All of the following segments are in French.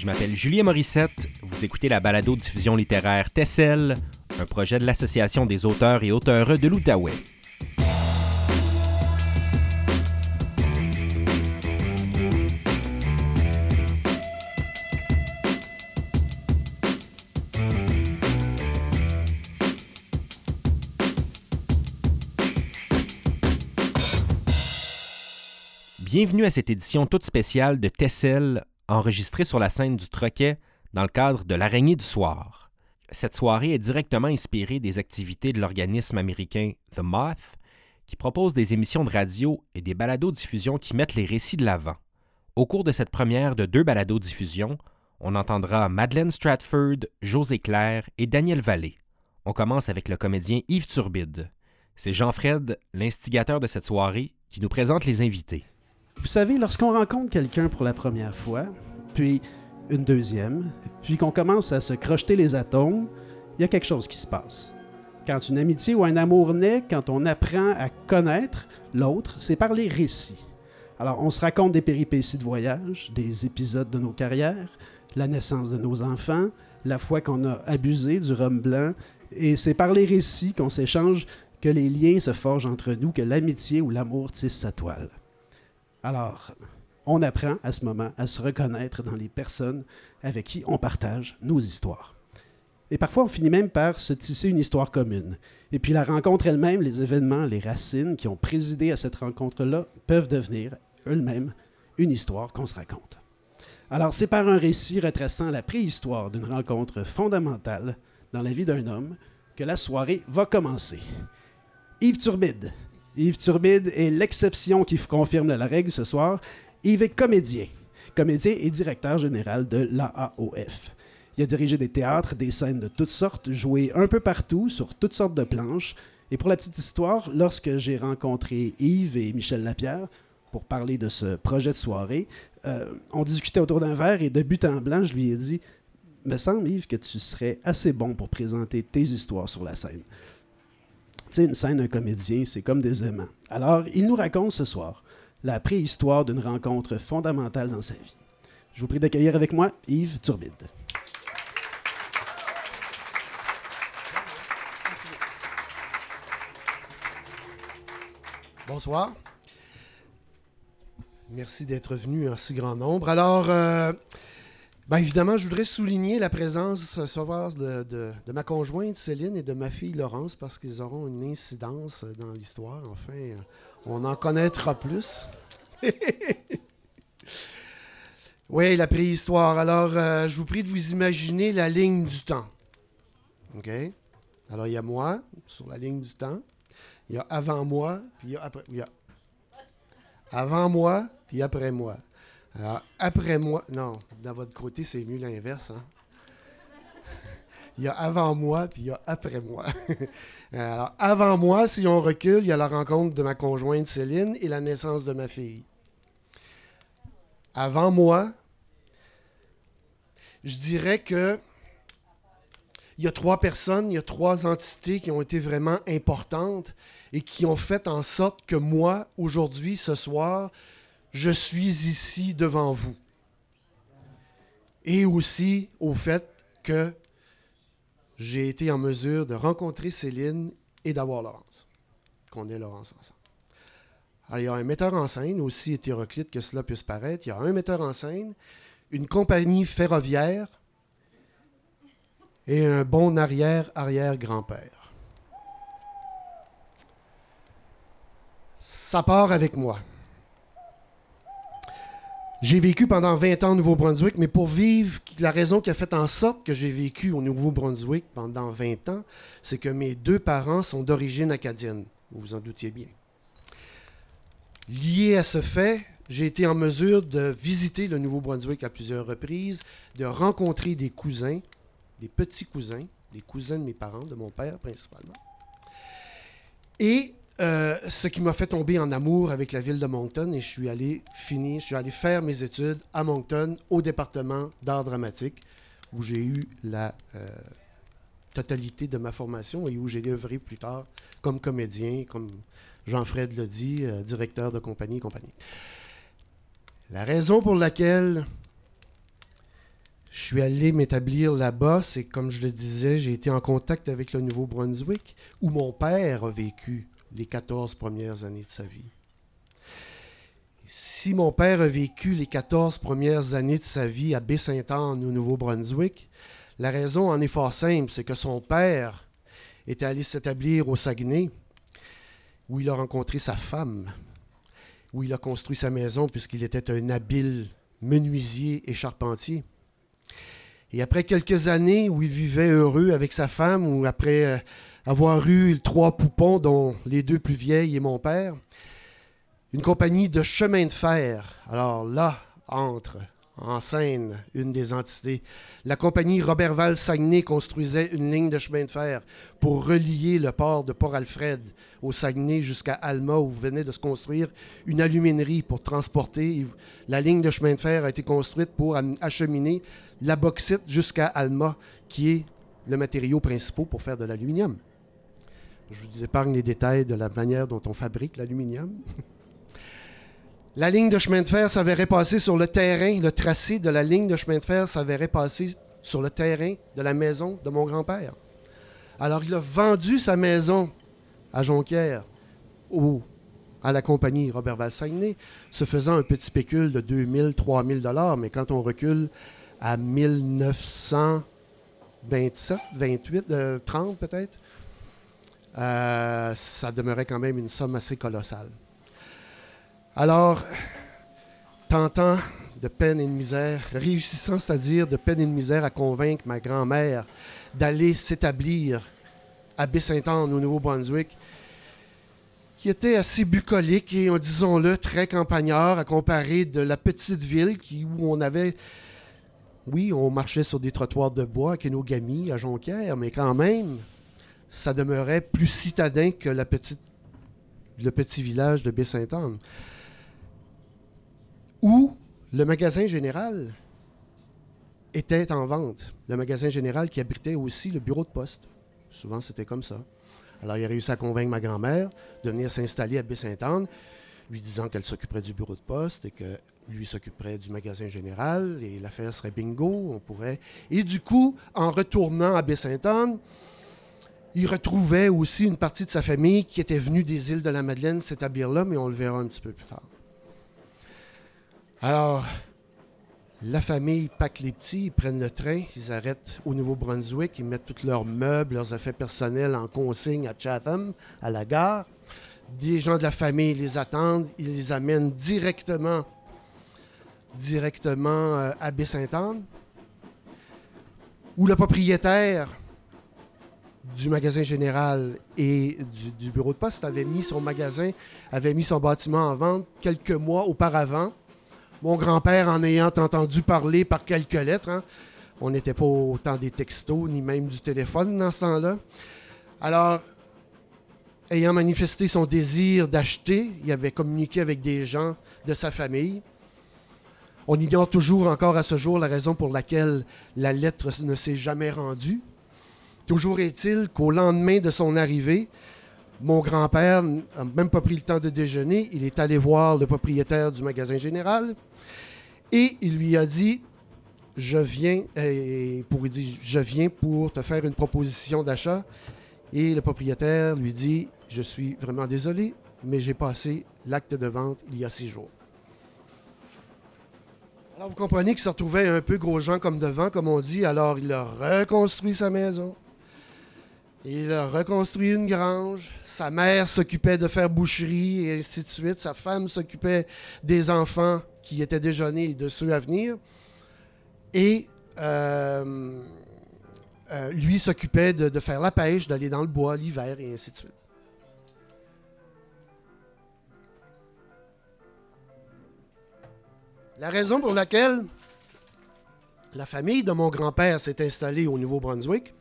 Je m'appelle Julien Morissette. Vous écoutez la balado-diffusion littéraire Tessel, un projet de l'Association des auteurs et auteures de l'Outaouais. Bienvenue à cette édition toute spéciale de Tessel, enregistrée sur la scène du Troquet dans le cadre de l'Araignée du Soir. Cette soirée est directement inspirée des activités de l'organisme américain The Moth, qui propose des émissions de radio et des balados-diffusions qui mettent les récits de l'avant. Au cours de cette première de deux balados-diffusions, on entendra Madeleine Stratford, José Claire et Daniel Vallée. On commence avec le comédien Yves Turbide. C'est Jean-Fred, l'instigateur de cette soirée, qui nous présente les invités. Vous savez, lorsqu'on rencontre quelqu'un pour la première fois, puis une deuxième, puis qu'on commence à se crocheter les atomes, il y a quelque chose qui se passe. Quand une amitié ou un amour naît, quand on apprend à connaître l'autre, c'est par les récits. Alors, on se raconte des péripéties de voyage, des épisodes de nos carrières, la naissance de nos enfants, la fois qu'on a abusé du rhum blanc, et c'est par les récits qu'on s'échange que les liens se forgent entre nous, que l'amitié ou l'amour tisse sa toile. Alors, on apprend à ce moment à se reconnaître dans les personnes avec qui on partage nos histoires. Et parfois, on finit même par se tisser une histoire commune. Et puis la rencontre elle-même, les événements, les racines qui ont présidé à cette rencontre-là peuvent devenir eux-mêmes une histoire qu'on se raconte. Alors c'est par un récit retraçant la préhistoire d'une rencontre fondamentale dans la vie d'un homme que la soirée va commencer. Yves Turbide, Yves Turbide est l'exception qui confirme la règle ce soir. Yves est comédien. Comédien et directeur général de l'AAOF. Il a dirigé des théâtres, des scènes de toutes sortes, joué un peu partout, sur toutes sortes de planches. Et pour la petite histoire, lorsque j'ai rencontré Yves et Michel Lapierre pour parler de ce projet de soirée, euh, on discutait autour d'un verre et de but en blanc, je lui ai dit Me semble, Yves, que tu serais assez bon pour présenter tes histoires sur la scène. Sais, une scène d'un comédien, c'est comme des aimants. Alors, il nous raconte ce soir la préhistoire d'une rencontre fondamentale dans sa vie. Je vous prie d'accueillir avec moi Yves Turbide. Bonsoir. Merci d'être venu en si grand nombre. Alors, euh, ben évidemment, je voudrais souligner la présence ce de, ma conjointe Céline et de ma fille Laurence parce qu'ils auront une incidence dans l'histoire. Enfin, on en connaîtra plus. oui, la préhistoire. Alors, euh, je vous prie de vous imaginer la ligne du temps. OK? Alors, il y a moi sur la ligne du temps. Il y a avant moi, puis après. Il y a avant moi, puis après moi. Alors, après moi, non, dans votre côté, c'est mieux l'inverse. Hein? il y a avant moi, puis il y a après moi. Alors, avant moi, si on recule, il y a la rencontre de ma conjointe Céline et la naissance de ma fille. Avant moi, je dirais que il y a trois personnes, il y a trois entités qui ont été vraiment importantes et qui ont fait en sorte que moi, aujourd'hui, ce soir, je suis ici devant vous. Et aussi au fait que j'ai été en mesure de rencontrer Céline et d'avoir Laurence. Qu'on ait Laurence ensemble. Alors, il y a un metteur en scène, aussi hétéroclite que cela puisse paraître. Il y a un metteur en scène, une compagnie ferroviaire et un bon arrière-arrière-grand-père. Ça part avec moi. J'ai vécu pendant 20 ans au Nouveau-Brunswick, mais pour vivre, la raison qui a fait en sorte que j'ai vécu au Nouveau-Brunswick pendant 20 ans, c'est que mes deux parents sont d'origine acadienne. Vous vous en doutiez bien. Lié à ce fait, j'ai été en mesure de visiter le Nouveau-Brunswick à plusieurs reprises, de rencontrer des cousins, des petits cousins, des cousins de mes parents, de mon père principalement. Et euh, ce qui m'a fait tomber en amour avec la ville de Moncton et je suis allé finir, je suis allé faire mes études à Moncton au département d'art dramatique où j'ai eu la euh, totalité de ma formation et où j'ai œuvré plus tard comme comédien, comme Jean-Fred l'a dit, euh, directeur de compagnie et compagnie. La raison pour laquelle suis allé m'établir là-bas, c'est comme je le disais, j'ai été en contact avec le Nouveau-Brunswick, où mon père a vécu les 14 premières années de sa vie. Si mon père a vécu les 14 premières années de sa vie à Baie-Saint-Anne, au Nouveau-Brunswick, la raison en est fort simple, c'est que son père était allé s'établir au Saguenay, où il a rencontré sa femme, où il a construit sa maison puisqu'il était un habile menuisier et charpentier. Et après quelques années où il vivait heureux avec sa femme, ou après euh, avoir eu trois poupons, dont les deux plus vieilles et mon père, une compagnie de chemin de fer, alors là, entre en scène une des entités. La compagnie Robertval Saguenay construisait une ligne de chemin de fer pour relier le port de Port-Alfred au Saguenay jusqu'à Alma où venait de se construire une aluminerie pour transporter. La ligne de chemin de fer a été construite pour acheminer la bauxite jusqu'à Alma, qui est le matériau principal pour faire de l'aluminium. Je vous épargne les détails de la manière dont on fabrique l'aluminium. La ligne de chemin de fer s'avérait passer sur le terrain, le tracé de la ligne de chemin de fer s'avérait passer sur le terrain de la maison de mon grand-père. Alors il a vendu sa maison à Jonquière ou à la compagnie Robert Valsagné, se faisant un petit spécule de 2000, 3000 dollars, mais quand on recule à 1927, 28, 30 peut-être, euh, ça demeurait quand même une somme assez colossale. Alors, tentant de peine et de misère, réussissant, c'est-à-dire de peine et de misère à convaincre ma grand-mère d'aller s'établir à Baie-Saint-Anne, au Nouveau-Brunswick, qui était assez bucolique et, disons-le, très campagnard à comparer de la petite ville qui, où on avait. Oui, on marchait sur des trottoirs de bois avec nos à Jonquière, mais quand même, ça demeurait plus citadin que la petite, le petit village de Baie-Saint-Anne où le magasin général était en vente. Le magasin général qui abritait aussi le bureau de poste. Souvent, c'était comme ça. Alors, il a réussi à convaincre ma grand-mère de venir s'installer à Baie-Sainte-Anne, lui disant qu'elle s'occuperait du bureau de poste et que lui s'occuperait du magasin général et l'affaire serait bingo, on pourrait. Et du coup, en retournant à Baie-Sainte-Anne, il retrouvait aussi une partie de sa famille qui était venue des îles de la Madeleine s'établir là, mais on le verra un petit peu plus tard. Alors, la famille pack les petits, ils prennent le train, ils arrêtent au Nouveau-Brunswick, ils mettent tous leurs meubles, leurs affaires personnelles en consigne à Chatham, à la gare. Des gens de la famille les attendent, ils les amènent directement, directement euh, à Baie-Sainte-Anne, où le propriétaire du magasin général et du, bureau de poste avait mis son magasin, avait mis son bâtiment en vente quelques mois auparavant mon grand-père en ayant entendu parler par quelques lettres. Hein. On n'était pas autant des textos ni même du téléphone dans ce temps-là. Alors, ayant manifesté son désir d'acheter, il avait communiqué avec des gens de sa famille. On ignore toujours encore à ce jour la raison pour laquelle la lettre ne s'est jamais rendue. Toujours est-il qu'au lendemain de son arrivée, mon grand-père n'a même pas pris le temps de déjeuner. Il est allé voir le propriétaire du magasin général et il lui a dit Je viens, pour, je viens pour te faire une proposition d'achat. Et le propriétaire lui dit Je suis vraiment désolé, mais j'ai passé l'acte de vente il y a six jours. Alors vous comprenez qu'il se retrouvait un peu gros gens comme devant, comme on dit. Alors il a reconstruit sa maison. Il a reconstruit une grange. Sa mère s'occupait de faire boucherie et ainsi de suite. Sa femme s'occupait des enfants qui étaient déjà nés et de ceux à venir. Et euh, euh, lui s'occupait de, faire la pêche, d'aller dans le bois l'hiver et ainsi de suite. La raison pour laquelle la famille de mon grand-père s'est installée au Nouveau-Brunswick,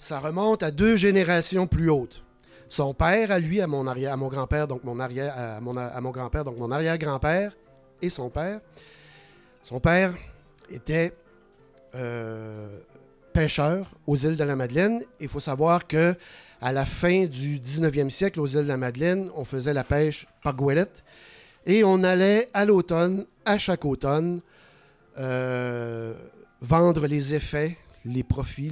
ça remonte à deux générations plus hautes. Son père, à lui, à mon, arrière, à mon grand-père, donc mon arrière, à mon, à mon grand-père, donc mon arrière-grand-père, et son père. Son père était euh, pêcheur aux îles de la Madeleine. Il faut savoir que à la fin du 19e siècle, aux îles de la Madeleine, on faisait la pêche par goélette et on allait à l'automne, à chaque automne, euh, vendre les effets, les profits,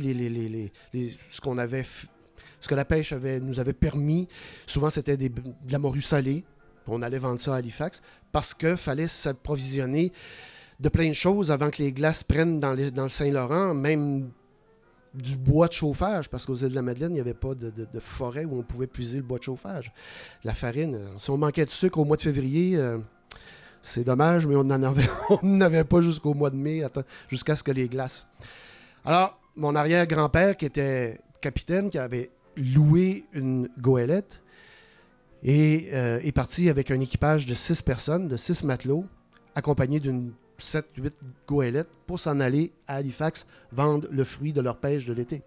ce qu'on avait, ce que la pêche nous avait permis. Souvent, c'était de la morue salée. On allait vendre ça à Halifax parce qu'il fallait s'approvisionner de plein de choses avant que les glaces prennent dans, le Saint-Laurent, même du bois de chauffage, parce qu'aux îles de la Madeleine, il n'y avait pas de, forêt où on pouvait puiser le bois de chauffage. La farine, alors, si on manquait de sucre au mois de février, euh, c'est dommage, mais on n'en avait, avait pas jusqu'au mois de mai, jusqu'à ce que les glaces. Alors, mon arrière-grand-père, qui était capitaine, qui avait loué une goélette, et euh, est parti avec un équipage de six personnes, de six matelots, accompagné d'une 7-8 goélettes, pour s'en aller à Halifax vendre le fruit de leur pêche de l'été.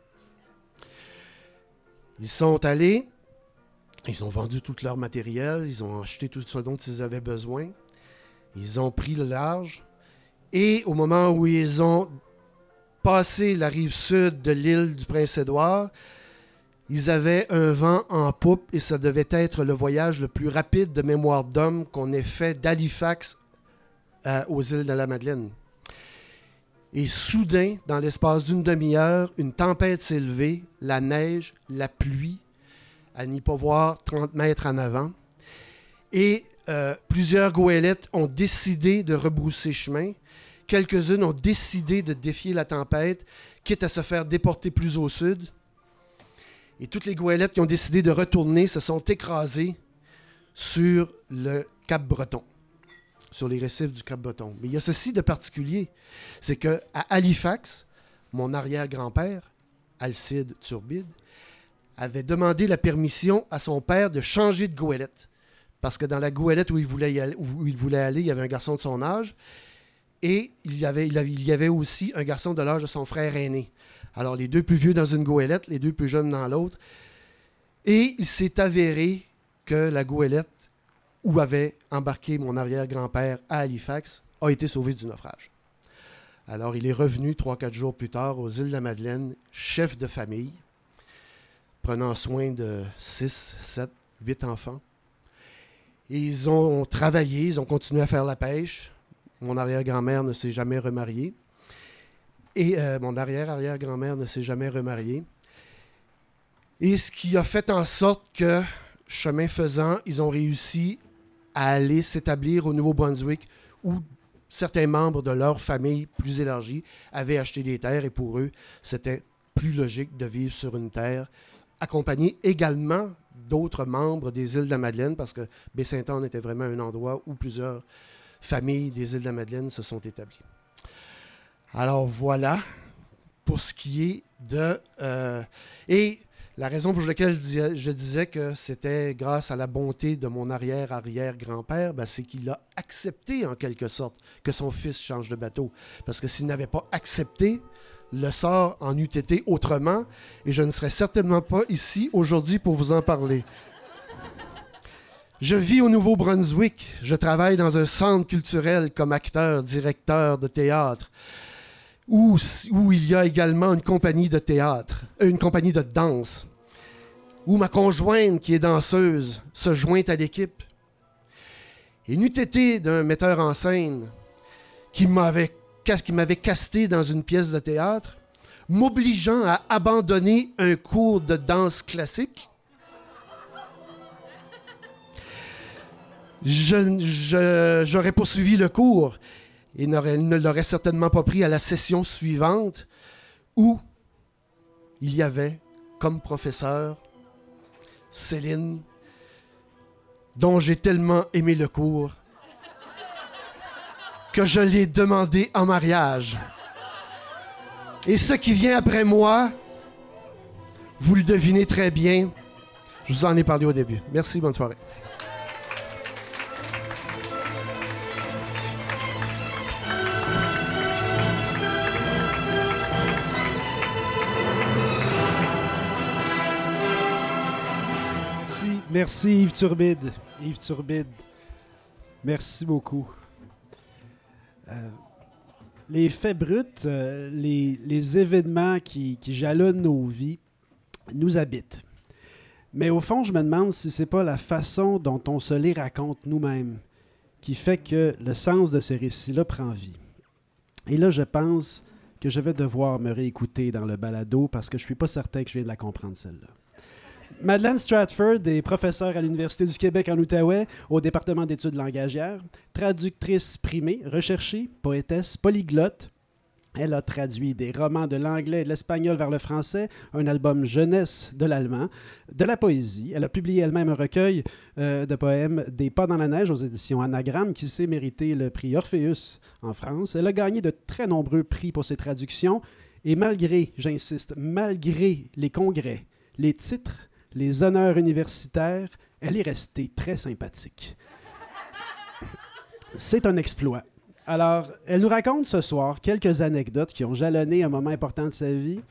Ils sont allés, ils ont vendu tout leur matériel, ils ont acheté tout ce dont ils avaient besoin, ils ont pris le large, et au moment où ils ont passé la rive sud de l'île du Prince-Édouard, ils avaient un vent en poupe et ça devait être le voyage le plus rapide de mémoire d'homme qu'on ait fait d'Halifax euh, aux îles de la Madeleine. Et soudain, dans l'espace d'une demi-heure, une tempête s'est levée, la neige, la pluie, à n'y pas voir 30 mètres en avant. Et euh, plusieurs goélettes ont décidé de rebrousser chemin. Quelques-unes ont décidé de défier la tempête, quitte à se faire déporter plus au sud. Et toutes les goélettes qui ont décidé de retourner se sont écrasées sur le Cap Breton, sur les récifs du Cap Breton. Mais il y a ceci de particulier, c'est que à Halifax, mon arrière-grand-père, Alcide Turbide, avait demandé la permission à son père de changer de goélette. Parce que dans la goélette où il voulait, aller, où il voulait aller, il y avait un garçon de son âge. Et il y avait, aussi un garçon de l'âge de son frère aîné. Alors, les deux plus vieux dans une goélette, les deux plus jeunes dans l'autre. Et il s'est avéré que la goélette où avait embarqué mon arrière-grand-père à Halifax a été sauvée du naufrage. Alors, il est revenu trois, quatre jours plus tard aux îles de la Madeleine, chef de famille, prenant soin de 6, 7, 8 enfants. Ils ont travaillé, ils ont continué à faire la pêche. Mon arrière-grand-mère ne s'est jamais remariée. Et euh, mon arrière-arrière-grand-mère ne s'est jamais remariée. Et ce qui a fait en sorte que, chemin faisant, ils ont réussi à aller s'établir au Nouveau-Brunswick où certains membres de leur famille plus élargie avaient acheté des terres et pour eux, c'était plus logique de vivre sur une terre, accompagné également d'autres membres des îles de la Madeleine parce que Baie-Saint-Anne était vraiment un endroit où plusieurs familles des îles de la Madeleine se sont établies. Alors voilà pour ce qui est de... euh, et la raison pour laquelle je disais, que c'était grâce à la bonté de mon arrière-arrière-grand-père, ben, c'est qu'il a accepté en quelque sorte que son fils change de bateau. Parce que s'il n'avait pas accepté, le sort en eût été autrement, et je ne serais certainement pas ici aujourd'hui pour vous en parler. Je vis au Nouveau-Brunswick. Je travaille dans un centre culturel comme acteur, directeur de théâtre, où, il y a également une compagnie de théâtre, euh, une compagnie de danse, où ma conjointe, qui est danseuse, se joint à l'équipe. Et n'eût été d'un metteur en scène qui m'avait casté dans une pièce de théâtre, m'obligeant à abandonner un cours de danse classique. J'aurais poursuivi le cours et ne l'aurais certainement pas pris à la session suivante où il y avait comme professeur Céline, dont j'ai tellement aimé le cours que je l'ai demandé en mariage. Et ce qui vient après moi, vous le devinez très bien. Je vous en ai parlé au début. Merci, bonne soirée. Merci, Yves Turbide. Yves Turbide, merci beaucoup. Euh, les faits bruts, euh, les, événements qui, jalonnent nos vies, nous habitent. Mais au fond, je me demande si c'est pas la façon dont on se les raconte nous-mêmes qui fait que le sens de ces récits-là prend vie. Et là, je pense que je vais devoir me réécouter dans le balado parce que je suis pas certain que je viens de la comprendre, celle-là. Madeleine Stratford est professeure à l'Université du Québec en Outaouais au département d'études langagières, traductrice primée, recherchée, poétesse, polyglotte. Elle a traduit des romans de l'anglais et de l'espagnol vers le français, un album jeunesse de l'allemand, de la poésie. Elle a publié elle-même un recueil euh, de poèmes Des pas dans la neige aux éditions Anagramme qui s'est mérité le prix Orpheus en France. Elle a gagné de très nombreux prix pour ses traductions et malgré, j'insiste, malgré les congrès, les titres, les honneurs universitaires, elle est restée très sympathique. C'est un exploit. Alors, elle nous raconte ce soir quelques anecdotes qui ont jalonné un moment important de sa vie,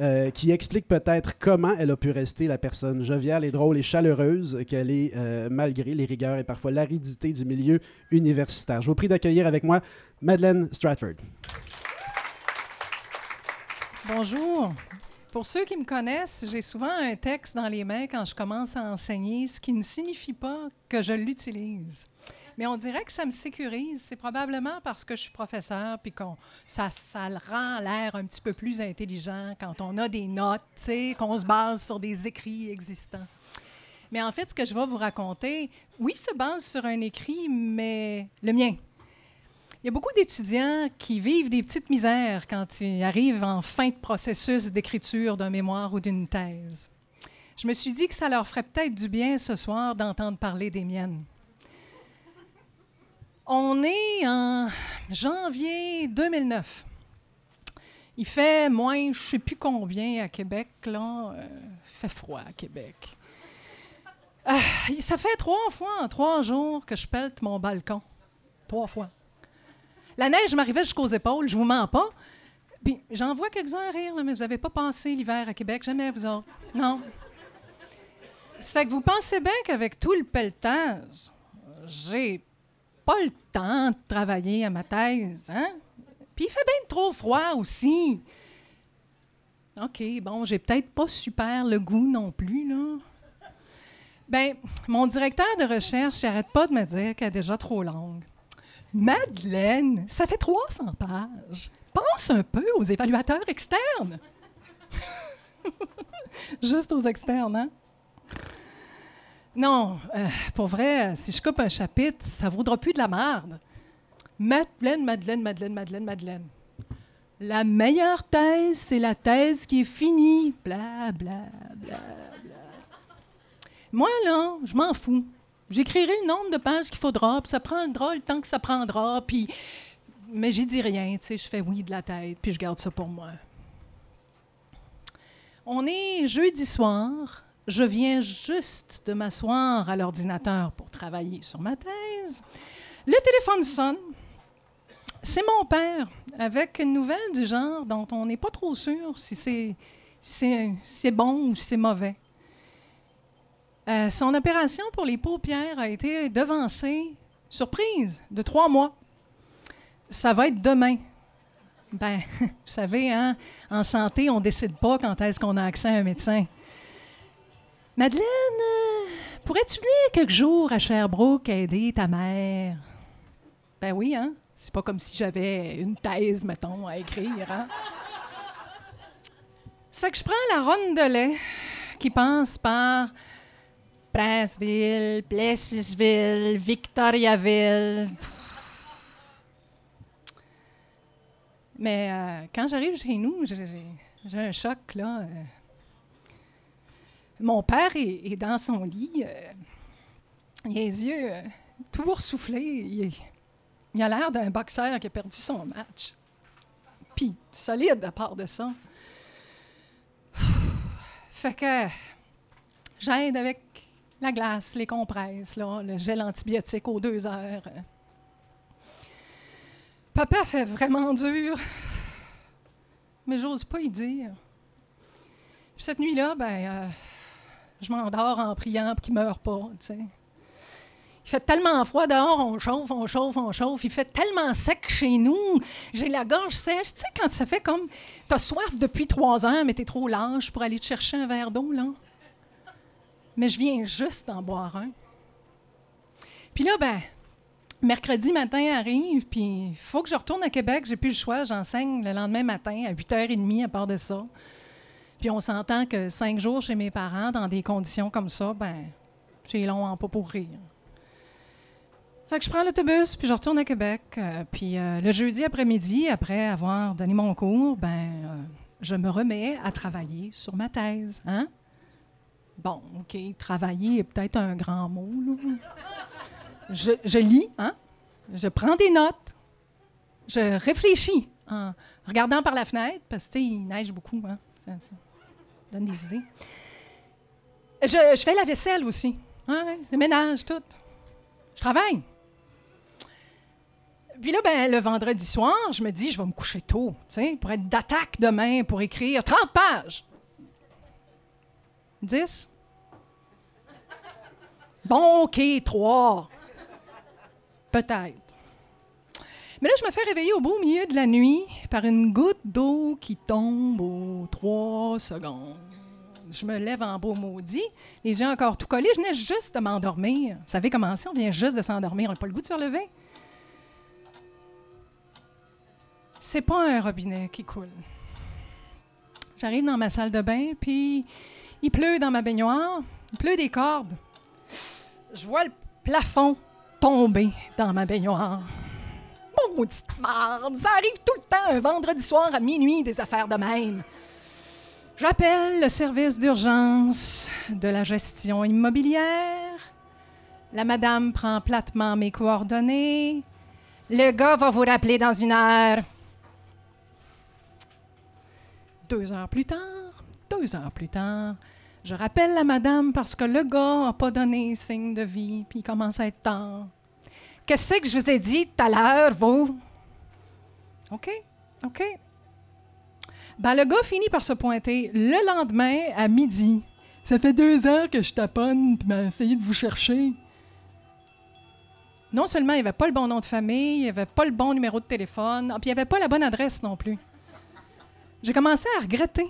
euh, qui expliquent peut-être comment elle a pu rester la personne joviale et drôle et chaleureuse qu'elle est euh, malgré les rigueurs et parfois l'aridité du milieu universitaire. Je vous prie d'accueillir avec moi Madeleine Stratford. Bonjour. Pour ceux qui me connaissent, j'ai souvent un texte dans les mains quand je commence à enseigner, ce qui ne signifie pas que je l'utilise. Mais on dirait que ça me sécurise. C'est probablement parce que je suis professeur, puis qu'on ça, ça le rend l'air un petit peu plus intelligent quand on a des notes, qu'on se base sur des écrits existants. Mais en fait, ce que je vais vous raconter, oui, se base sur un écrit, mais le mien. Il y a beaucoup d'étudiants qui vivent des petites misères quand ils arrivent en fin de processus d'écriture d'un mémoire ou d'une thèse. Je me suis dit que ça leur ferait peut-être du bien ce soir d'entendre parler des miennes. On est en janvier 2009. Il fait moins, je ne sais plus combien à Québec, là. Euh, il fait froid à Québec. Ah, ça fait trois fois en trois jours que je pète mon balcon. Trois fois. La neige m'arrivait jusqu'aux épaules, je vous mens pas. Puis j'en vois quelques-uns rire, mais vous n'avez pas pensé l'hiver à Québec, jamais vous autres. Non. Ça fait que vous pensez bien qu'avec tout le pelletage, j'ai pas le temps de travailler à ma thèse, hein? Puis il fait bien trop froid aussi. OK, bon, j'ai peut-être pas super le goût non plus, là. Ben, mon directeur de recherche n'arrête pas de me dire qu'elle est déjà trop longue. Madeleine, ça fait 300 pages. Pense un peu aux évaluateurs externes. Juste aux externes, hein? Non, euh, pour vrai, si je coupe un chapitre, ça vaudra plus de la merde. Madeleine, Madeleine, Madeleine, Madeleine, Madeleine. La meilleure thèse, c'est la thèse qui est finie. Bla, bla, bla, bla. Moi, là, je m'en fous. J'écrirai le nombre de pages qu'il faudra, puis ça prendra le temps que ça prendra, puis... Mais j'y dis rien, tu sais, je fais oui de la tête, puis je garde ça pour moi. On est jeudi soir, je viens juste de m'asseoir à l'ordinateur pour travailler sur ma thèse. Le téléphone sonne. C'est mon père, avec une nouvelle du genre dont on n'est pas trop sûr si c'est bon ou si c'est mauvais. Euh, son opération pour les paupières a été devancée, surprise, de trois mois. Ça va être demain. Ben, vous savez, hein, en santé, on décide pas quand est-ce qu'on a accès à un médecin. Madeleine, euh, pourrais-tu venir quelques jours à Sherbrooke aider ta mère? Ben oui, hein? C'est pas comme si j'avais une thèse, mettons, à écrire, hein? Ça fait que je prends la ronde de lait qui passe par Princeville, Plessisville, Victoriaville. Mais euh, quand j'arrive chez nous, j'ai un choc, là. Euh. Mon père est, dans son lit. Euh, il a les yeux tout boursouflés. Il, a l'air d'un boxeur qui a perdu son match. Puis solide à part de ça. Fait que j'aide avec la glace, les compresses, le gel antibiotique aux deux heures. Papa fait vraiment dur, mais j'ose pas y dire. Cette nuit-là, ben, euh, je m'endors en priant pour qu'il meure pas, Il fait tellement froid dehors, on chauffe, on chauffe, on chauffe. Il fait tellement sec chez nous. J'ai la gorge sèche. Tu sais, quand ça fait comme. T'as soif depuis trois heures, mais t'es trop lâche pour aller te chercher un verre d'eau, là mais je viens juste d'en boire un. Puis là, ben, mercredi matin arrive, puis il faut que je retourne à Québec. J'ai plus le choix. J'enseigne le lendemain matin à 8h30 à part de ça. Puis on s'entend que cinq jours chez mes parents, dans des conditions comme ça, ben, c'est long en pas pour rire. Fait que je prends l'autobus, puis je retourne à Québec. euh, puis euh, le jeudi après-midi, après avoir donné mon cours, ben, euh, je me remets à travailler sur ma thèse. Hein? Bon, OK, travailler est peut-être un grand mot. Je, lis, hein? je prends des notes, je réfléchis en regardant par la fenêtre, parce que tu sais, il neige beaucoup. Hein? Ça, donne des idées. Je, fais la vaisselle aussi, le ménage, tout. Je travaille. Puis là, ben, le vendredi soir, je me dis, je vais me coucher tôt, pour être d'attaque demain, pour écrire 30 pages. 10? Bon, OK, 3. Peut-être. Mais là, je me fais réveiller au beau milieu de la nuit par une goutte d'eau qui tombe aux 3 secondes. Je me lève en beau maudit, les yeux encore tout collés. Je venais juste de m'endormir. Vous savez comment c'est? On vient juste de s'endormir. On n'a pas le goût de se relever. C'est pas un robinet qui coule. J'arrive dans ma salle de bain, puis il pleut dans ma baignoire. Il pleut des cordes. Je vois le plafond tomber dans ma baignoire. Maudite marde! Ça arrive tout le temps un vendredi soir à minuit, des affaires de même. J'appelle le service d'urgence de la gestion immobilière. La madame prend platement mes coordonnées. Le gars va vous rappeler dans une heure. Deux heures plus tard, deux heures plus tard, je rappelle la madame parce que le gars n'a pas donné signe de vie, puis il commence à être tard. Qu'est-ce que je vous ai dit tout à l'heure, vous? OK, OK. Ben, le gars finit par se pointer le lendemain à midi. Ça fait deux heures que je taponne puis m'a essayé de vous chercher. Non seulement il n'y avait pas le bon nom de famille, il n'y avait pas le bon numéro de téléphone, puis il n'y avait pas la bonne adresse non plus. J'ai commencé à regretter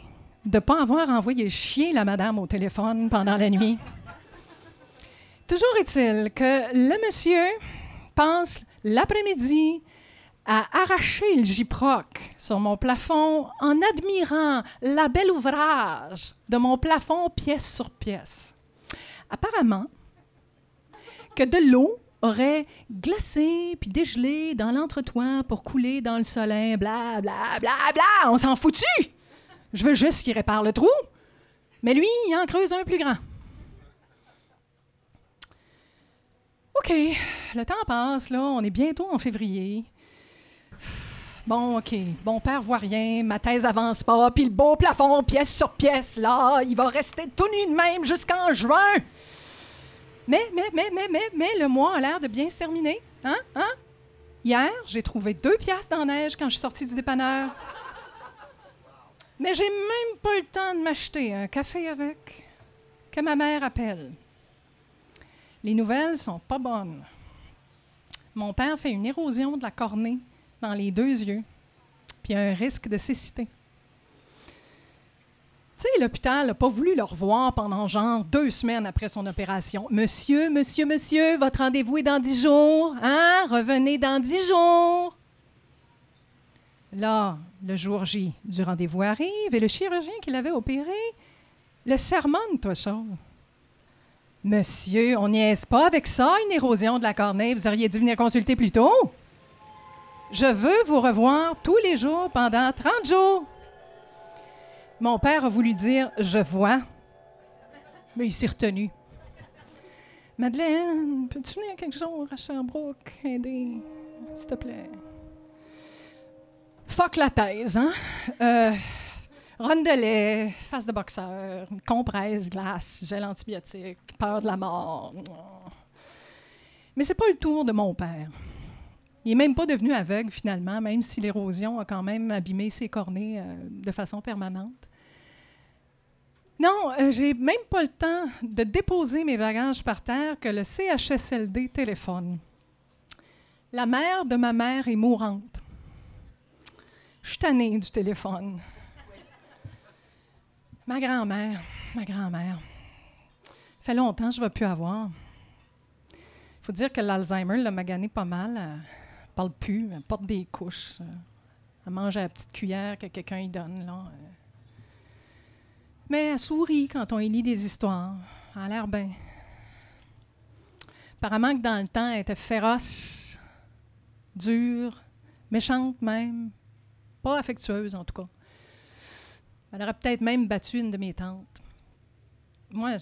de ne pas avoir envoyé chier la madame au téléphone pendant la nuit. Toujours est-il que le monsieur pense l'après-midi à arracher le gyproc sur mon plafond en admirant la belle ouvrage de mon plafond pièce sur pièce. Apparemment, que de l'eau aurait glacé puis dégelé dans l'entretoit pour couler dans le soleil, bla bla bla bla. On s'en foutu! Je veux juste qu'il répare le trou. Mais lui, il en creuse un plus grand. OK, le temps passe, là. On est bientôt en février. Bon, OK. Mon père voit rien, ma thèse avance pas, puis le beau plafond, pièce sur pièce, là, il va rester tout nu de même jusqu'en juin. Mais, mais, mais, mais, mais, mais, le mois a l'air de bien se terminer. Hein? Hein? Hier, j'ai trouvé deux piastres dans la neige quand je suis sortie du dépanneur. Mais j'ai même pas le temps de m'acheter un café avec. Que ma mère appelle. Les nouvelles sont pas bonnes. Mon père fait une érosion de la cornée dans les deux yeux, puis un risque de cécité. Tu sais, l'hôpital n'a pas voulu le revoir pendant genre deux semaines après son opération. Monsieur, monsieur, monsieur, votre rendez-vous est dans dix jours. Hein? Revenez dans dix jours. Là, le jour J du rendez-vous arrive et le chirurgien qui l'avait opéré le sermonne, toi, chose. Monsieur, on niaise pas avec ça, une érosion de la cornée. Vous auriez dû venir consulter plus tôt. Je veux vous revoir tous les jours pendant 30 jours. Mon père a voulu dire Je vois, mais il s'est retenu. Madeleine, peux-tu venir quelque jour à Sherbrooke aider, s'il te plaît? Fuck la thèse, hein? Euh, rondelet, face de boxeur, compresse, glace, gel antibiotique, peur de la mort. Mais c'est pas le tour de mon père. Il n'est même pas devenu aveugle finalement, même si l'érosion a quand même abîmé ses cornées euh, de façon permanente. Non, euh, j'ai même pas le temps de déposer mes bagages par terre que le CHSLD téléphone. La mère de ma mère est mourante. Je suis tannée du téléphone. Ma grand-mère, ma grand-mère. fait longtemps que je ne vais plus avoir. faut dire que l'Alzheimer l'a magané pas mal. Elle parle plus, elle porte des couches. Elle mange à la petite cuillère que quelqu'un lui donne. Là. Mais elle sourit quand on y lit des histoires. Elle a l'air bien. Apparemment que dans le temps, elle était féroce, dure, méchante même. Affectueuse, en tout cas. Elle aurait peut-être même battu une de mes tantes. Moi,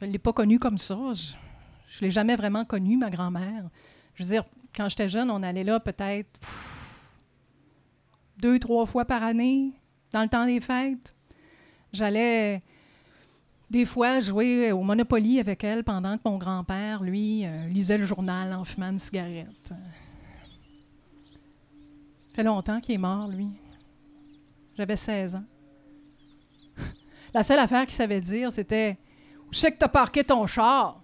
je ne l'ai pas connue comme ça. Je ne l'ai jamais vraiment connue, ma grand-mère. Je veux dire, quand j'étais jeune, on allait là peut-être deux, trois fois par année, dans le temps des fêtes. J'allais des fois jouer au Monopoly avec elle pendant que mon grand-père, lui, euh, lisait le journal en fumant une cigarette. Ça fait longtemps qu'il est mort, lui. J'avais 16 ans. La seule affaire qu'il savait dire, c'était Où c'est que t'as parqué ton char?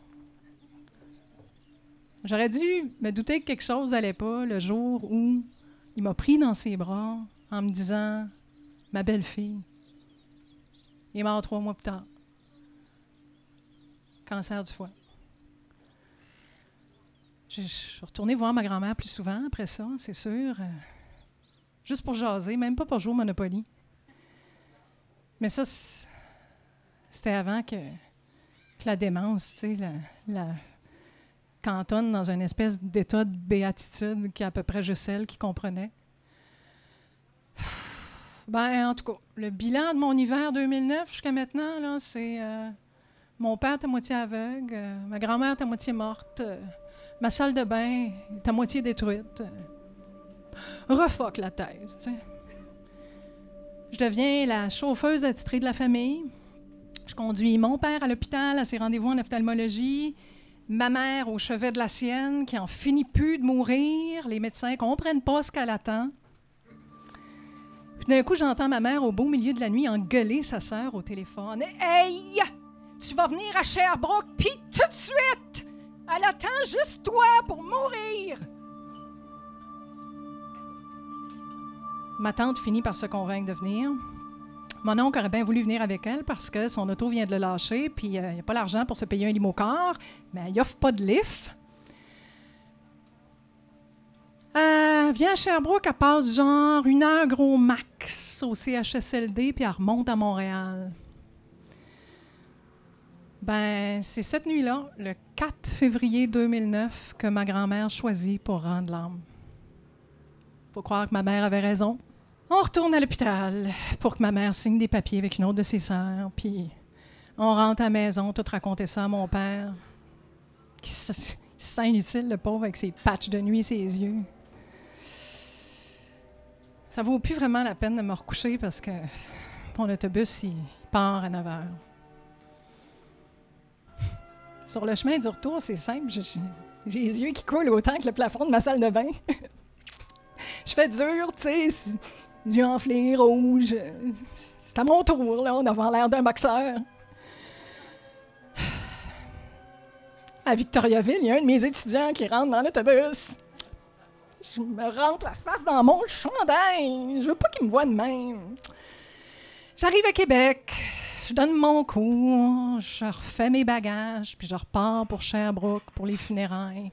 J'aurais dû me douter que quelque chose n'allait pas le jour où il m'a pris dans ses bras en me disant Ma belle-fille. Il est mort trois mois plus tard. Cancer du foie. Je je suis retournée voir ma grand-mère plus souvent après ça, c'est sûr. Juste pour jaser, même pas pour jouer au Monopoly. Mais ça, c'était avant que, la démence, tu sais, la, cantonne dans une espèce d'état de béatitude qui est à peu près juste elle qui comprenait. Ben, en tout cas, le bilan de mon hiver 2009 jusqu'à maintenant, là, c'est euh, mon père est à moitié aveugle, euh, ma grand-mère est à moitié morte, euh, ma salle de bain est à moitié détruite. Refuck la thèse, tu sais. Je deviens la chauffeuse attitrée de la famille. Je conduis mon père à l'hôpital à ses rendez-vous en ophtalmologie, ma mère au chevet de la sienne qui en finit plus de mourir. Les médecins comprennent pas ce qu'elle attend. Puis d'un coup, j'entends ma mère au beau milieu de la nuit engueuler sa sœur au téléphone. Hey! Tu vas venir à Sherbrooke, puis tout de suite! Elle attend juste toi pour mourir! Ma tante finit par se convaincre de venir. Mon oncle aurait bien voulu venir avec elle parce que son auto vient de le lâcher, puis euh, il n'y a pas l'argent pour se payer un limocar, mais il offre pas de lift. Euh, vient à Sherbrooke, elle passe genre une heure gros max au CHSLD, puis elle remonte à Montréal. Ben, c'est cette nuit-là, le 4 février 2009, que ma grand-mère choisit pour rendre l'âme. Faut croire que ma mère avait raison. On retourne à l'hôpital pour que ma mère signe des papiers avec une autre de ses sœurs, puis on rentre à la maison, tout raconter ça à mon père, qui se, sent inutile, le pauvre, avec ses patchs de nuit ses yeux. Ça vaut plus vraiment la peine de me recoucher parce que mon autobus, il part à 9 heures. Sur le chemin du retour, c'est simple. J'ai les yeux qui coulent autant que le plafond de ma salle de bain. Je fais dur, tu sais, yeux enflés, rouges. C'est à mon tour, là, d'avoir l'air d'un boxeur. À Victoriaville, il y a un de mes étudiants qui rentre dans l'autobus. Je me rentre la face dans mon chandail. Je veux pas qu'il me voie de même. J'arrive à Québec. Je donne mon cours, je refais mes bagages, puis je repars pour Sherbrooke pour les funérailles.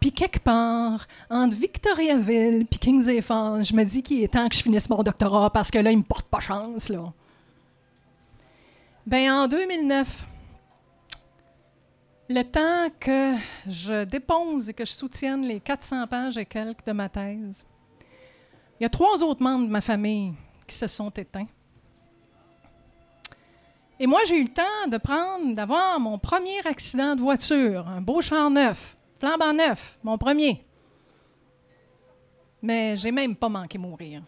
Puis quelque part, entre Victoriaville puis Kings je me dis qu'il est temps que je finisse mon doctorat parce que là, il me porte pas chance, là. Ben, en 2009, le temps que je dépose et que je soutienne les 400 pages et quelques de ma thèse, il y a trois autres membres de ma famille qui se sont éteints. Et moi, j'ai eu le temps de prendre, d'avoir mon premier accident de voiture, un beau char neuf, flambant neuf, mon premier. Mais j'ai même pas manqué mourir.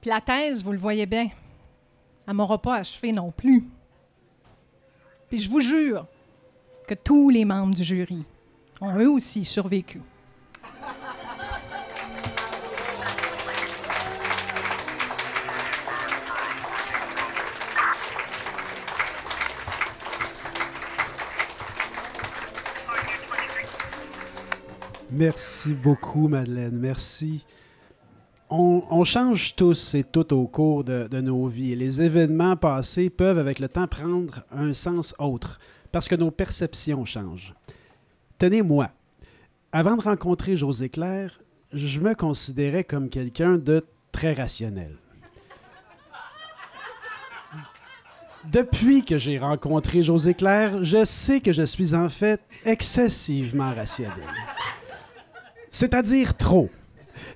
Puis la thèse, vous le voyez bien, elle m'aura pas achevé non plus. Puis je vous jure que tous les membres du jury ont eux aussi survécu. Merci beaucoup, Madeleine. Merci. On, change tous et toutes au cours de, nos vies. Les événements passés peuvent, avec le temps, prendre un sens autre, parce que nos perceptions changent. Tenez-moi, avant de rencontrer José Claire, je me considérais comme quelqu'un de très rationnel. Depuis que j'ai rencontré José Claire, je sais que je suis en fait excessivement rationnel. C'est-à-dire trop.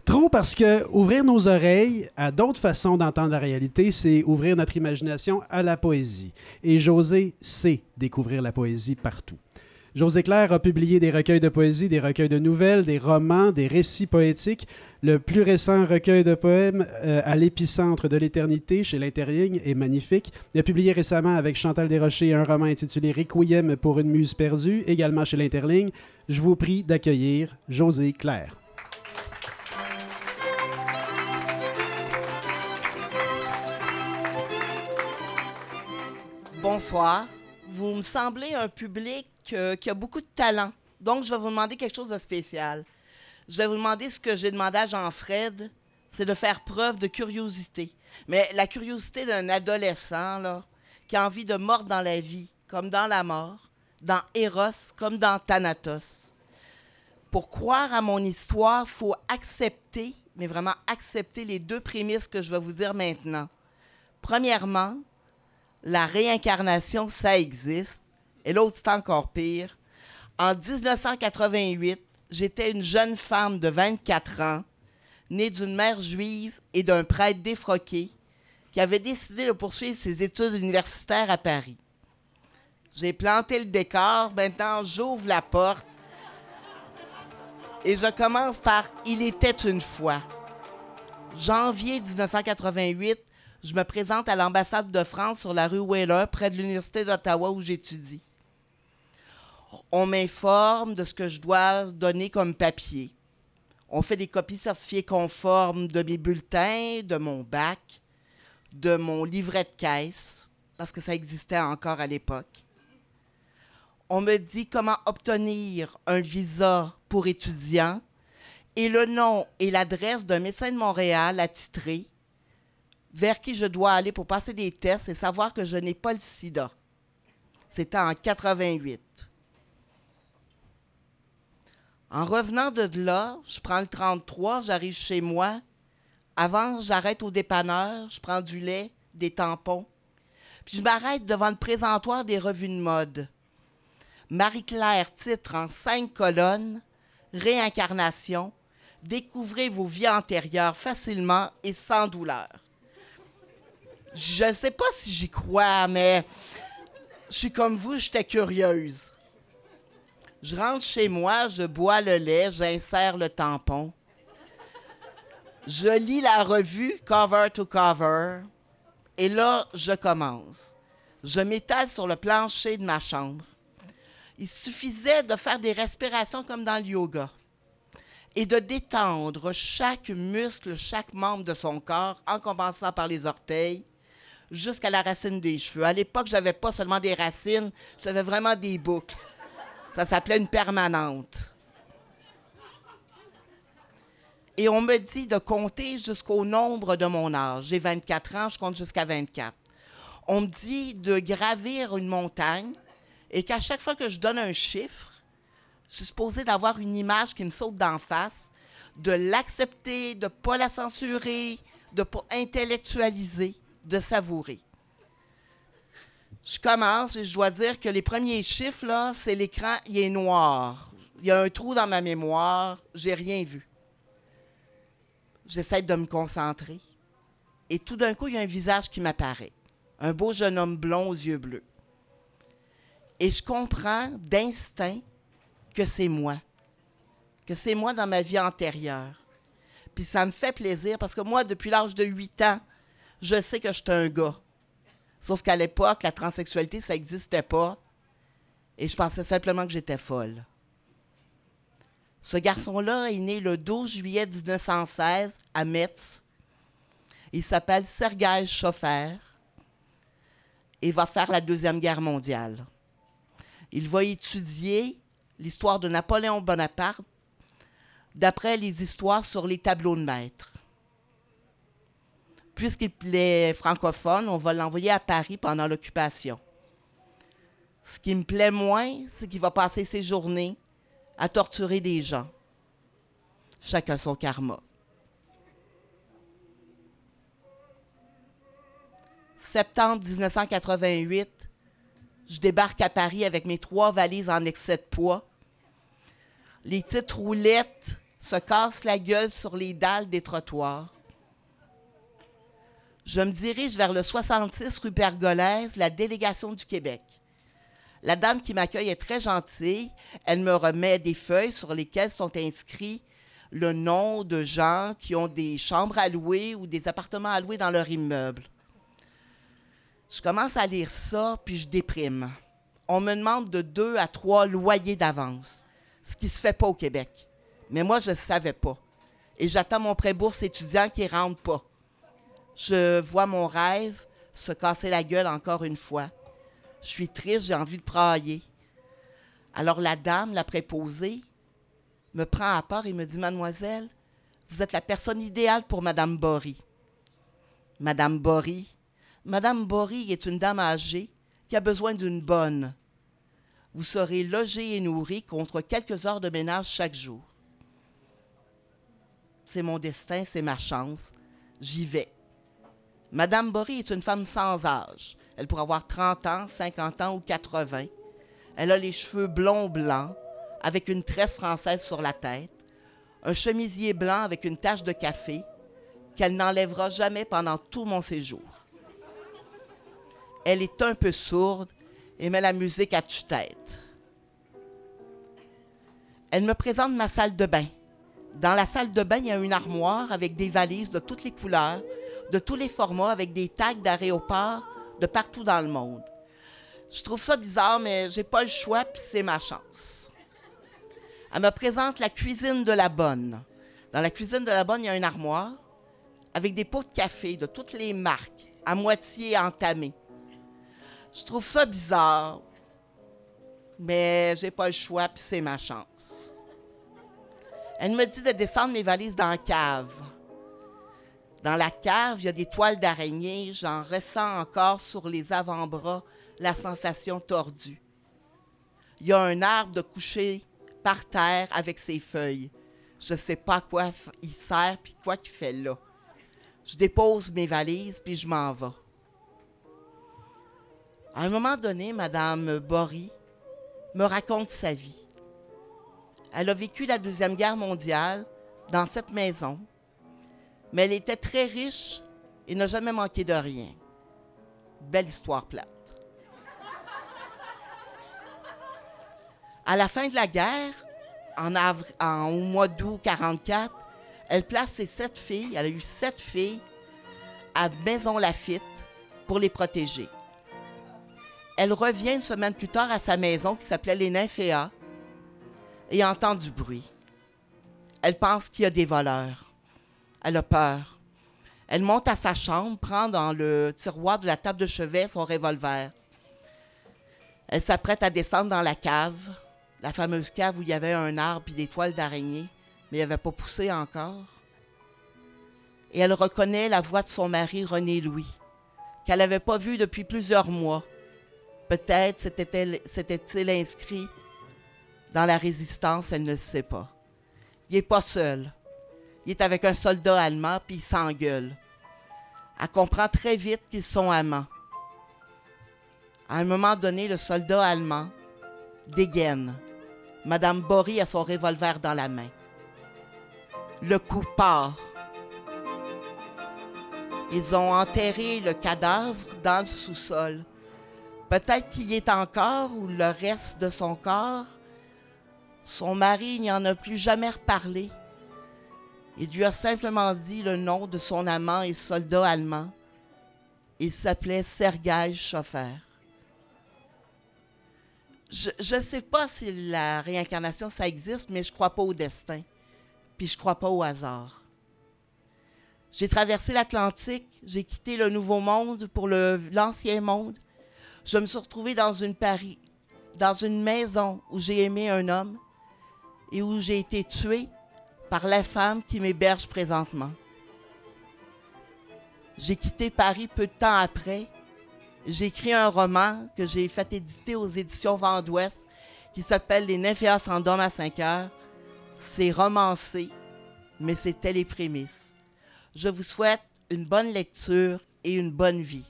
Trop parce que ouvrir nos oreilles à d'autres façons d'entendre la réalité, c'est ouvrir notre imagination à la poésie. Et José sait découvrir la poésie partout. José Claire a publié des recueils de poésie, des recueils de nouvelles, des romans, des récits poétiques. Le plus récent recueil de poèmes, euh, À l'épicentre de l'éternité, chez l'Interligne, est magnifique. Il a publié récemment avec Chantal Desrochers un roman intitulé Requiem pour une muse perdue, également chez l'Interligne. Je vous prie d'accueillir José Claire. Bonsoir. Vous me semblez un public euh, qui a beaucoup de talent. Donc, je vais vous demander quelque chose de spécial. Je vais vous demander ce que j'ai demandé à Jean-Fred, c'est de faire preuve de curiosité. Mais la curiosité d'un adolescent, là, qui a envie de mordre dans la vie, comme dans la mort, dans Eros, comme dans Thanatos. Pour croire à mon histoire, il faut accepter, mais vraiment accepter les deux prémices que je vais vous dire maintenant. Premièrement, la réincarnation, ça existe. Et l'autre, c'est encore pire. En 1988, j'étais une jeune femme de 24 ans, née d'une mère juive et d'un prêtre défroqué, qui avait décidé de poursuivre ses études universitaires à Paris. J'ai planté le décor, maintenant j'ouvre la porte et je commence par Il était une fois. Janvier 1988, je me présente à l'ambassade de France sur la rue Wheeler, près de l'Université d'Ottawa où j'étudie. On m'informe de ce que je dois donner comme papier. On fait des copies certifiées conformes de mes bulletins, de mon bac, de mon livret de caisse, parce que ça existait encore à l'époque. On me dit comment obtenir un visa pour étudiant et le nom et l'adresse d'un médecin de Montréal attitré vers qui je dois aller pour passer des tests et savoir que je n'ai pas le sida. C'était en 88. En revenant de là, je prends le 33, j'arrive chez moi. Avant, j'arrête au dépanneur, je prends du lait, des tampons. Puis je m'arrête devant le présentoir des revues de mode. Marie-Claire titre en cinq colonnes Réincarnation. Découvrez vos vies antérieures facilement et sans douleur. Je ne sais pas si j'y crois, mais je suis comme vous, j'étais curieuse. Je rentre chez moi, je bois le lait, j'insère le tampon. Je lis la revue cover to cover. Et là, je commence. Je m'étale sur le plancher de ma chambre. Il suffisait de faire des respirations comme dans le yoga et de détendre chaque muscle, chaque membre de son corps en commençant par les orteils jusqu'à la racine des cheveux. À l'époque, je n'avais pas seulement des racines, j'avais vraiment des boucles. Ça s'appelait une permanente. Et on me dit de compter jusqu'au nombre de mon âge. J'ai 24 ans, je compte jusqu'à 24. On me dit de gravir une montagne et qu'à chaque fois que je donne un chiffre, je suis supposé d'avoir une image qui me saute d'en face, de l'accepter, de ne pas la censurer, de ne pas intellectualiser, de savourer je commence et je dois dire que les premiers chiffres, là, c'est l'écran, il est noir. Il y a un trou dans ma mémoire, j'ai rien vu. J'essaie de me concentrer. Et tout d'un coup, il y a un visage qui m'apparaît. Un beau jeune homme blond aux yeux bleus. Et je comprends d'instinct que c'est moi. Que c'est moi dans ma vie antérieure. Puis ça me fait plaisir parce que moi, depuis l'âge de 8 ans, je sais que je suis un gars Sauf qu'à l'époque, la transsexualité, ça n'existait pas. Et je pensais simplement que j'étais folle. Ce garçon-là est né le 12 juillet 1916 à Metz. Il s'appelle Sergei Schoffer et va faire la Deuxième Guerre mondiale. Il va étudier l'histoire de Napoléon Bonaparte d'après les histoires sur les tableaux de maître puisqu'il est francophone, on va l'envoyer à Paris pendant l'occupation. Ce qui me plaît moins, c'est qu'il va passer ses journées à torturer des gens. Chacun son karma. Septembre 1988, je débarque à Paris avec mes trois valises en excès de poids. Les petites roulettes se cassent la gueule sur les dalles des trottoirs. Je me dirige vers le 66 rue Pergolèse, la délégation du Québec. La dame qui m'accueille est très gentille. Elle me remet des feuilles sur lesquelles sont inscrits le nom de gens qui ont des chambres à louer ou des appartements à louer dans leur immeuble. Je commence à lire ça, puis je déprime. On me demande de deux à trois loyers d'avance, ce qui ne se fait pas au Québec. Mais moi, je ne savais pas. Et j'attends mon prêt bourse étudiant qui ne rentre pas. Je vois mon rêve se casser la gueule encore une fois. Je suis triste, j'ai envie de prailler. Alors la dame, la préposée, me prend à part et me dit Mademoiselle, vous êtes la personne idéale pour Madame Bory. Madame Bory, Madame Bory est une dame âgée qui a besoin d'une bonne. Vous serez logée et nourrie contre quelques heures de ménage chaque jour. C'est mon destin, c'est ma chance. J'y vais. Madame Bory est une femme sans âge. Elle pourrait avoir 30 ans, 50 ans ou 80. Elle a les cheveux blonds blancs, avec une tresse française sur la tête, un chemisier blanc avec une tache de café qu'elle n'enlèvera jamais pendant tout mon séjour. Elle est un peu sourde et met la musique à tue-tête. Elle me présente ma salle de bain. Dans la salle de bain, il y a une armoire avec des valises de toutes les couleurs, de tous les formats, avec des tags d'aéroport de partout dans le monde. Je trouve ça bizarre, mais j'ai pas le choix, puis c'est ma chance. Elle me présente la cuisine de la bonne. Dans la cuisine de la bonne, il y a une armoire avec des pots de café de toutes les marques, à moitié entamées. Je trouve ça bizarre, mais j'ai pas le choix, puis c'est ma chance. Elle me dit de descendre mes valises dans la cave. Dans la cave, il y a des toiles d'araignée. J'en ressens encore sur les avant-bras la sensation tordue. Il y a un arbre de coucher par terre avec ses feuilles. Je ne sais pas quoi il sert puis quoi qu'il fait là. Je dépose mes valises puis je m'en vais. À un moment donné, Madame Bory me raconte sa vie. Elle a vécu la Deuxième Guerre mondiale dans cette maison, mais elle était très riche et n'a jamais manqué de rien. Belle histoire plate. À la fin de la guerre, en, en au mois d'août 44, elle place ses sept filles, elle a eu sept filles, à Maison Lafitte pour les protéger. Elle revient une semaine plus tard à sa maison qui s'appelait les Nymphéas et entend du bruit. Elle pense qu'il y a des voleurs. Elle a peur. Elle monte à sa chambre, prend dans le tiroir de la table de chevet son revolver. Elle s'apprête à descendre dans la cave, la fameuse cave où il y avait un arbre et des toiles d'araignée, mais il n'avait pas poussé encore. Et elle reconnaît la voix de son mari René Louis, qu'elle n'avait pas vu depuis plusieurs mois. Peut-être s'était-il inscrit dans la résistance, elle ne le sait pas. Il n'est pas seul. Il est avec un soldat allemand, puis il s'engueule. Elle comprend très vite qu'ils sont amants. À un moment donné, le soldat allemand dégaine. Madame Bory a son revolver dans la main. Le coup part. Ils ont enterré le cadavre dans le sous-sol. Peut-être qu'il y est encore ou le reste de son corps. Son mari n'y en a plus jamais reparlé. Il lui a simplement dit le nom de son amant et soldat allemand. Il s'appelait Sergei Chauffeur. Je ne sais pas si la réincarnation, ça existe, mais je crois pas au destin. Puis je crois pas au hasard. J'ai traversé l'Atlantique, j'ai quitté le Nouveau Monde pour l'Ancien Monde. Je me suis retrouvée dans une Paris, dans une maison où j'ai aimé un homme et où j'ai été tuée par la femme qui m'héberge présentement. J'ai quitté Paris peu de temps après. J'ai écrit un roman que j'ai fait éditer aux éditions Vent d'Ouest qui s'appelle Les Nymphéas s'endorment à 5 heures. C'est romancé, mais c'était les prémices. Je vous souhaite une bonne lecture et une bonne vie.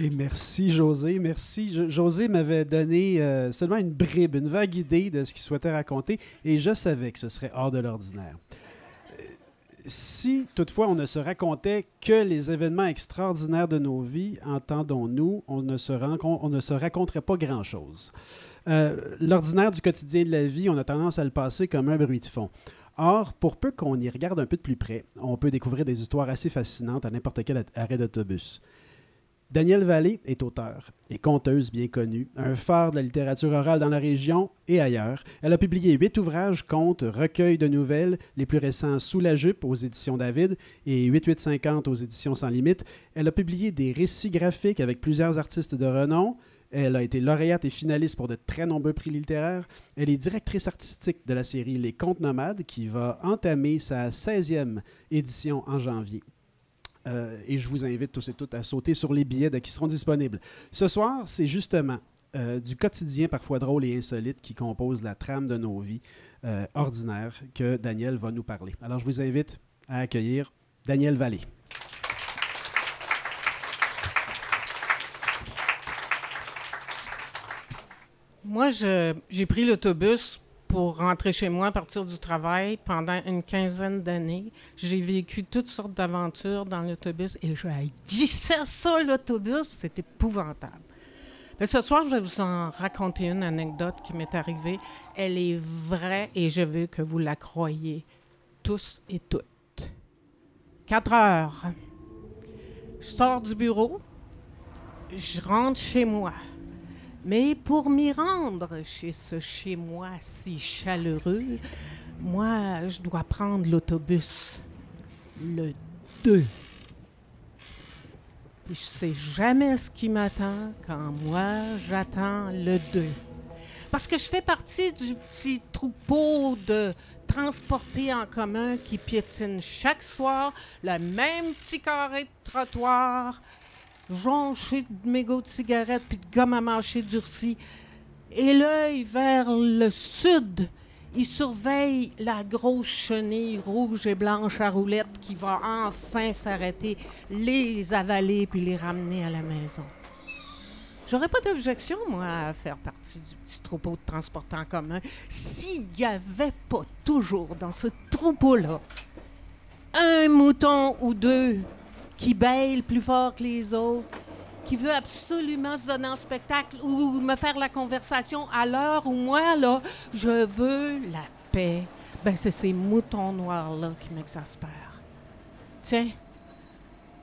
Et merci José, merci. Jo- José m'avait donné euh, seulement une bribe, une vague idée de ce qu'il souhaitait raconter et je savais que ce serait hors de l'ordinaire. Euh, Si toutefois on ne se racontait que les événements extraordinaires de nos vies, entendons-nous, on, ne se rencon- on ne se raconterait pas grand-chose. Euh, L'ordinaire du quotidien de la vie, on a tendance à le passer comme un bruit de fond. Or, pour peu qu'on y regarde un peu de plus près, on peut découvrir des histoires assez fascinantes à n'importe quel arrêt d'autobus. Danielle Vallée est auteure et conteuse bien connue, un phare de la littérature orale dans la région et ailleurs. Elle a publié huit ouvrages, contes, recueils de nouvelles, les plus récents Sous la jupe aux éditions David et 8850 aux éditions Sans Limite. Elle a publié des récits graphiques avec plusieurs artistes de renom. Elle a été lauréate et finaliste pour de très nombreux prix littéraires. Elle est directrice artistique de la série Les Contes Nomades qui va entamer sa 16e édition en janvier. Euh, et je vous invite tous et toutes à sauter sur les billets qu'ils seront disponibles. Ce soir, c'est justement euh, du quotidien parfois drôle et insolite qui compose la trame de nos vies euh, ordinaires que Daniel va nous parler. Alors, je vous invite à accueillir Daniel Vallée. Moi, j'ai pris l'autobus pour rentrer chez moi à partir du travail pendant une quinzaine d'années. J'ai vécu toutes sortes d'aventures dans l'autobus et je haïssais ça, l'autobus. C'est épouvantable. Mais ce soir, je vais vous en raconter une anecdote qui m'est arrivée. Elle est vraie et je veux que vous la croyiez tous et toutes. Quatre heures. Je sors du bureau. Je rentre chez moi. Mais pour m'y rendre chez ce chez-moi si chaleureux, moi, je dois prendre l'autobus. Le 2. Puis je sais jamais ce qui m'attend quand moi, j'attends le 2. Parce que je fais partie du petit troupeau de transportés en commun qui piétinent chaque soir le même petit carré de trottoir jonché de mégots de cigarettes puis de gomme à mâcher durci. Et l'œil vers le sud, il surveille la grosse chenille rouge et blanche à roulettes qui va enfin s'arrêter, les avaler puis les ramener à la maison. J'aurais pas d'objection, moi, à faire partie du petit troupeau de transportants en commun s'il n'y avait pas toujours dans ce troupeau-là un mouton ou deux qui bêle plus fort que les autres, qui veut absolument se donner en spectacle ou me faire la conversation à l'heure où moi, là, je veux la paix. Ben, c'est ces moutons noirs-là qui m'exaspèrent. Tiens,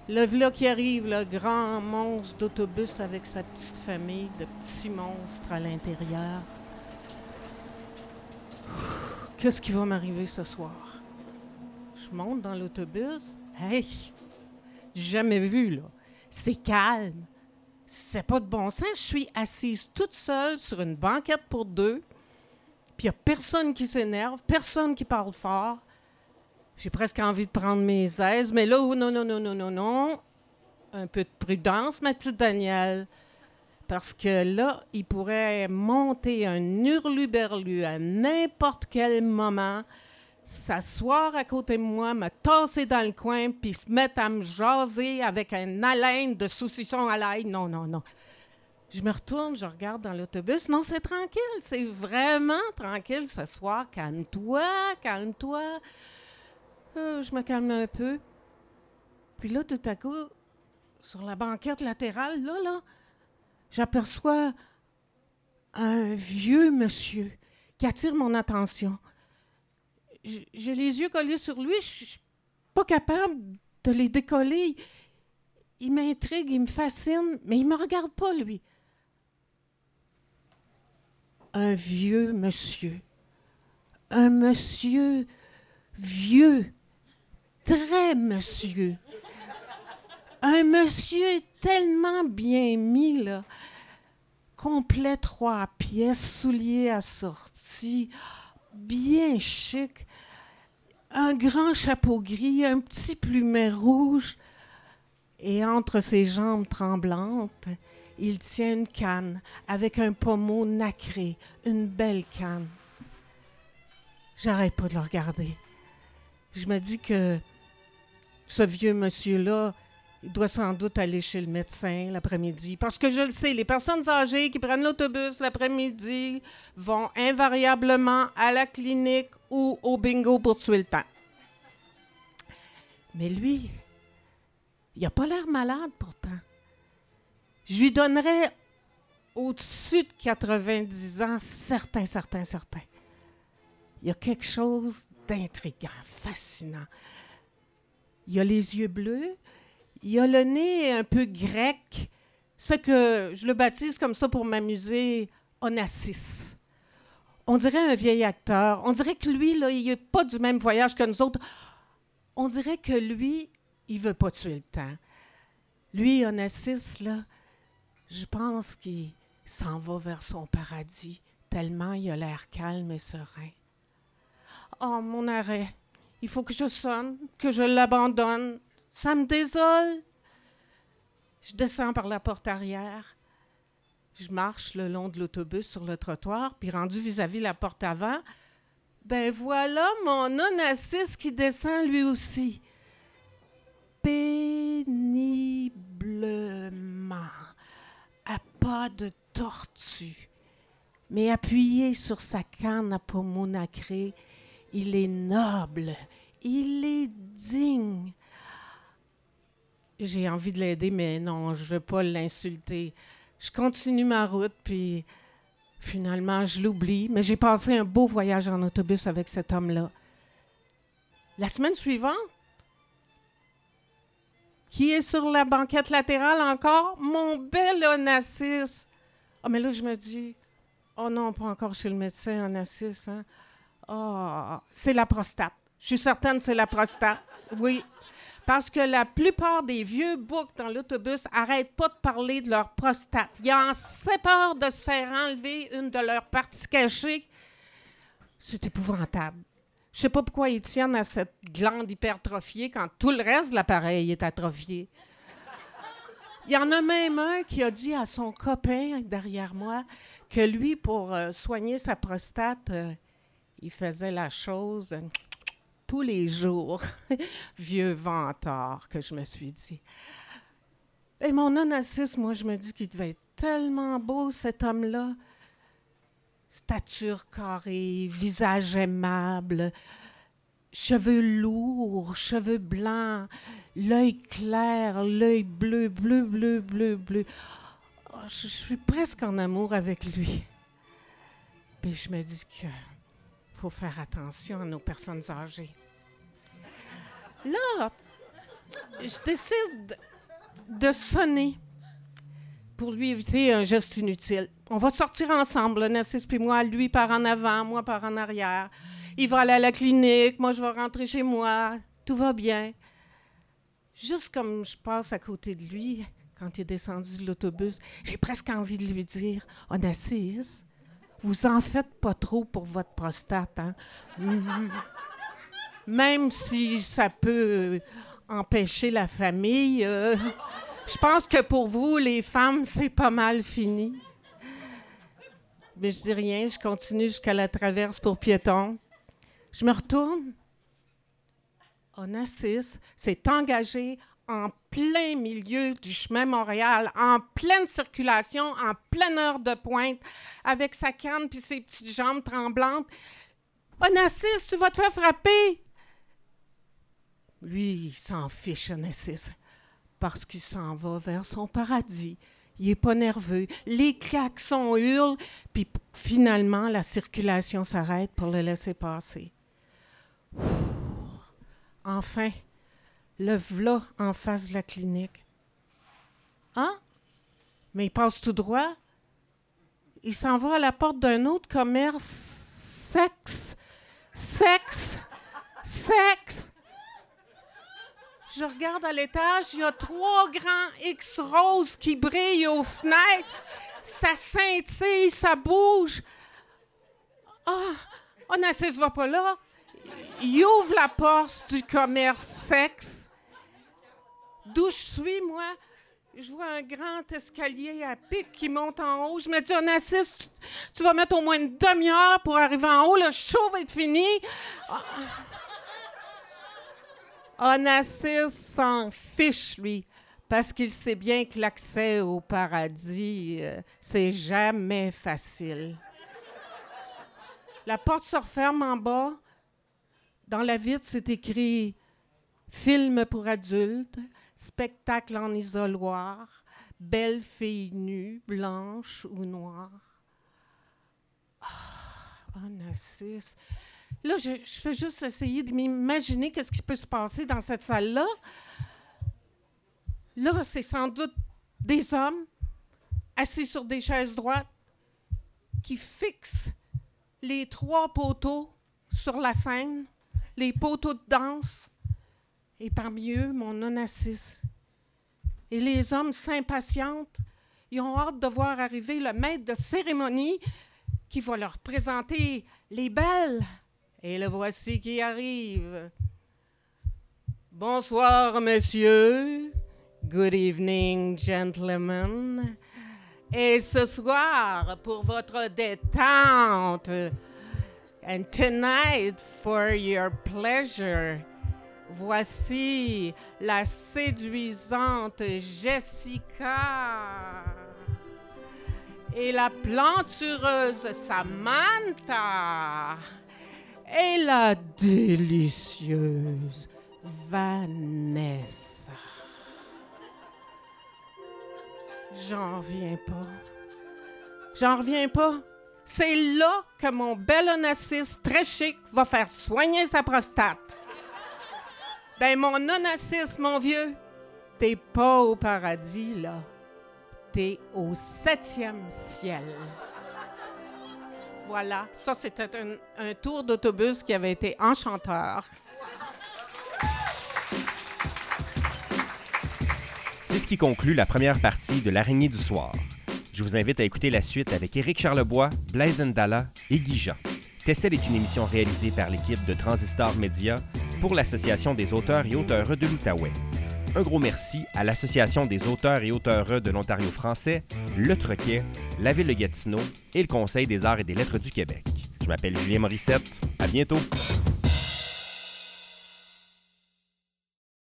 le v'là qui arrive, le grand monstre d'autobus avec sa petite famille de petits monstres à l'intérieur. Qu'est-ce qui va m'arriver ce soir? Je monte dans l'autobus. Hey! Jamais vu, là. C'est calme. C'est pas de bon sens. Je suis assise toute seule sur une banquette pour deux. Puis il n'y a personne qui s'énerve, personne qui parle fort. J'ai presque envie de prendre mes aises, mais là, oh, non, non, non, non, non, non. Un peu de prudence, ma petite Danielle. Parce que là, il pourrait monter un hurluberlu à n'importe quel moment s'asseoir à côté de moi, me tasser dans le coin, puis se mettre à me jaser avec un haleine de saucisson à l'ail. Non, non, non. Je me retourne, je regarde dans l'autobus. Non, c'est tranquille. C'est vraiment tranquille ce soir. Calme-toi, calme-toi. Euh, je me calme un peu. Puis là, tout à coup, sur la banquette latérale, là, là, j'aperçois un vieux monsieur qui attire mon attention j'ai les yeux collés sur lui, je suis pas capable de les décoller. Il m'intrigue, il me fascine, mais il me regarde pas, lui. Un vieux monsieur. Un monsieur vieux. Très monsieur. Un monsieur tellement bien mis, là. Complet trois pièces, souliers assortis bien chic, un grand chapeau gris, un petit plumet rouge, et entre ses jambes tremblantes, il tient une canne avec un pommeau nacré, une belle canne. J'arrête pas de le regarder. Je me dis que ce vieux monsieur-là, il doit sans doute aller chez le médecin l'après-midi. Parce que je le sais, les personnes âgées qui prennent l'autobus l'après-midi vont invariablement à la clinique ou au bingo pour tuer le temps. Mais lui, il n'a pas l'air malade pourtant. Je lui donnerais au-dessus de 90 ans, certain, certain, certain. Il y a quelque chose d'intriguant, fascinant. Il a les yeux bleus, il a le nez un peu grec. Ça fait que je le baptise comme ça pour m'amuser Onassis. On dirait un vieil acteur. On dirait que lui, là, il n'est pas du même voyage que nous autres. On dirait que lui, il veut pas tuer le temps. Lui, Onassis, là, je pense qu'il s'en va vers son paradis, tellement il a l'air calme et serein. Oh, mon arrêt. Il faut que je sonne, que je l'abandonne. Ça me désole. Je descends par la porte arrière. Je marche le long de l'autobus sur le trottoir, puis rendu vis-à-vis la porte avant, ben voilà mon onassis qui descend lui aussi. Péniblement, à pas de tortue, mais appuyé sur sa canne à pommeau nacré, il est noble, il est digne. J'ai envie de l'aider, mais non, je ne veux pas l'insulter. Je continue ma route, puis finalement, je l'oublie. Mais j'ai passé un beau voyage en autobus avec cet homme-là. La semaine suivante, qui est sur la banquette latérale encore? Mon bel Onassis. Ah, mais là, je me dis, oh non, pas encore chez le médecin, Onassis. Hein? Oh, c'est la prostate. Je suis certaine que c'est la prostate. Oui. Parce que la plupart des vieux boucs dans l'autobus n'arrêtent pas de parler de leur prostate. Ils en séparent de se faire enlever une de leurs parties cachées. C'est épouvantable. Je sais pas pourquoi ils tiennent à cette glande hypertrophiée quand tout le reste de l'appareil est atrophié. Il y en a même un qui a dit à son copain derrière moi que lui, pour euh, soigner sa prostate, euh, il faisait la chose tous les jours. Vieux vantard que je me suis dit. Et mon onassis, moi, je me dis qu'il devait être tellement beau, cet homme-là. Stature carrée, visage aimable, cheveux lourds, cheveux blancs, l'œil clair, l'œil bleu, bleu, bleu, bleu, bleu. Oh, je, je suis presque en amour avec lui. Mais je me dis que faut faire attention à nos personnes âgées. Là, je décide de sonner pour lui éviter un geste inutile. On va sortir ensemble, Narcisse puis moi, lui par en avant, moi par en arrière. Il va aller à la clinique, moi je vais rentrer chez moi. Tout va bien. Juste comme je passe à côté de lui, quand il est descendu de l'autobus, j'ai presque envie de lui dire Onassis, vous en faites pas trop pour votre prostate, hein? Même si ça peut empêcher la famille, euh, je pense que pour vous, les femmes, c'est pas mal fini. Mais je dis rien, je continue jusqu'à la traverse pour piétons. Je me retourne. Onassis s'est engagé en plein milieu du chemin Montréal, en pleine circulation, en pleine heure de pointe, avec sa canne puis ses petites jambes tremblantes. Onassis, tu vas te faire frapper! Lui, il s'en fiche, Onassis, parce qu'il s'en va vers son paradis. Il n'est pas nerveux. Les klaxons hurlent, puis finalement, la circulation s'arrête pour le laisser passer. Enfin, le v'là en face de la clinique. Hein? Mais il passe tout droit. Il s'en va à la porte d'un autre commerce. Sexe. Sexe. Sexe. Je regarde à l'étage, il y a trois grands X roses qui brillent aux fenêtres. Ça scintille, ça bouge. Ah, Onassis va pas là. il ouvre la porte du commerce sexe. D'où je suis, moi, je vois un grand escalier à pic qui monte en haut. Je me dis, Onassis, tu, tu vas mettre au moins une demi-heure pour arriver en haut. Le show va être fini. Ah. Onassis s'en fiche, lui, parce qu'il sait bien que l'accès au paradis, euh, c'est jamais facile. La porte se referme en bas. Dans la vitre, c'est écrit Film pour adultes, spectacle en isoloir, belle fille nue, blanche ou noire. Ah, Onassis. Là, je, fais juste essayer de m'imaginer qu'est-ce qui peut se passer dans cette salle-là. Là, c'est sans doute des hommes assis sur des chaises droites qui fixent les trois poteaux sur la scène, les poteaux de danse, et parmi eux, mon onassis. Et les hommes s'impatientent, ils ont hâte de voir arriver le maître de cérémonie qui va leur présenter les belles. Et le voici qui arrive. Bonsoir, messieurs. Good evening, gentlemen. Et ce soir, pour votre détente, and tonight, for your pleasure, voici la séduisante Jessica et la plantureuse Samantha et la délicieuse Vanessa. J'en reviens pas. J'en reviens pas. C'est là que mon bel onassis très chic va faire soigner sa prostate. Ben, mon onassis, mon vieux, t'es pas au paradis, là. T'es au septième ciel. Voilà, ça c'était un, un tour d'autobus qui avait été enchanteur. C'est ce qui conclut la première partie de L'araignée du soir. Je vous invite à écouter la suite avec Éric Charlebois, Blaise Ndala et Guy Jean. Tessel est une émission réalisée par l'équipe de Transistor Media pour l'Association des auteurs et auteures de l'Outaouais. Un gros merci à l'Association des auteurs et auteures de l'Ontario français, Le Troquet, la Ville de Gatineau et le Conseil des arts et des lettres du Québec. Je m'appelle Julien Morissette. À bientôt!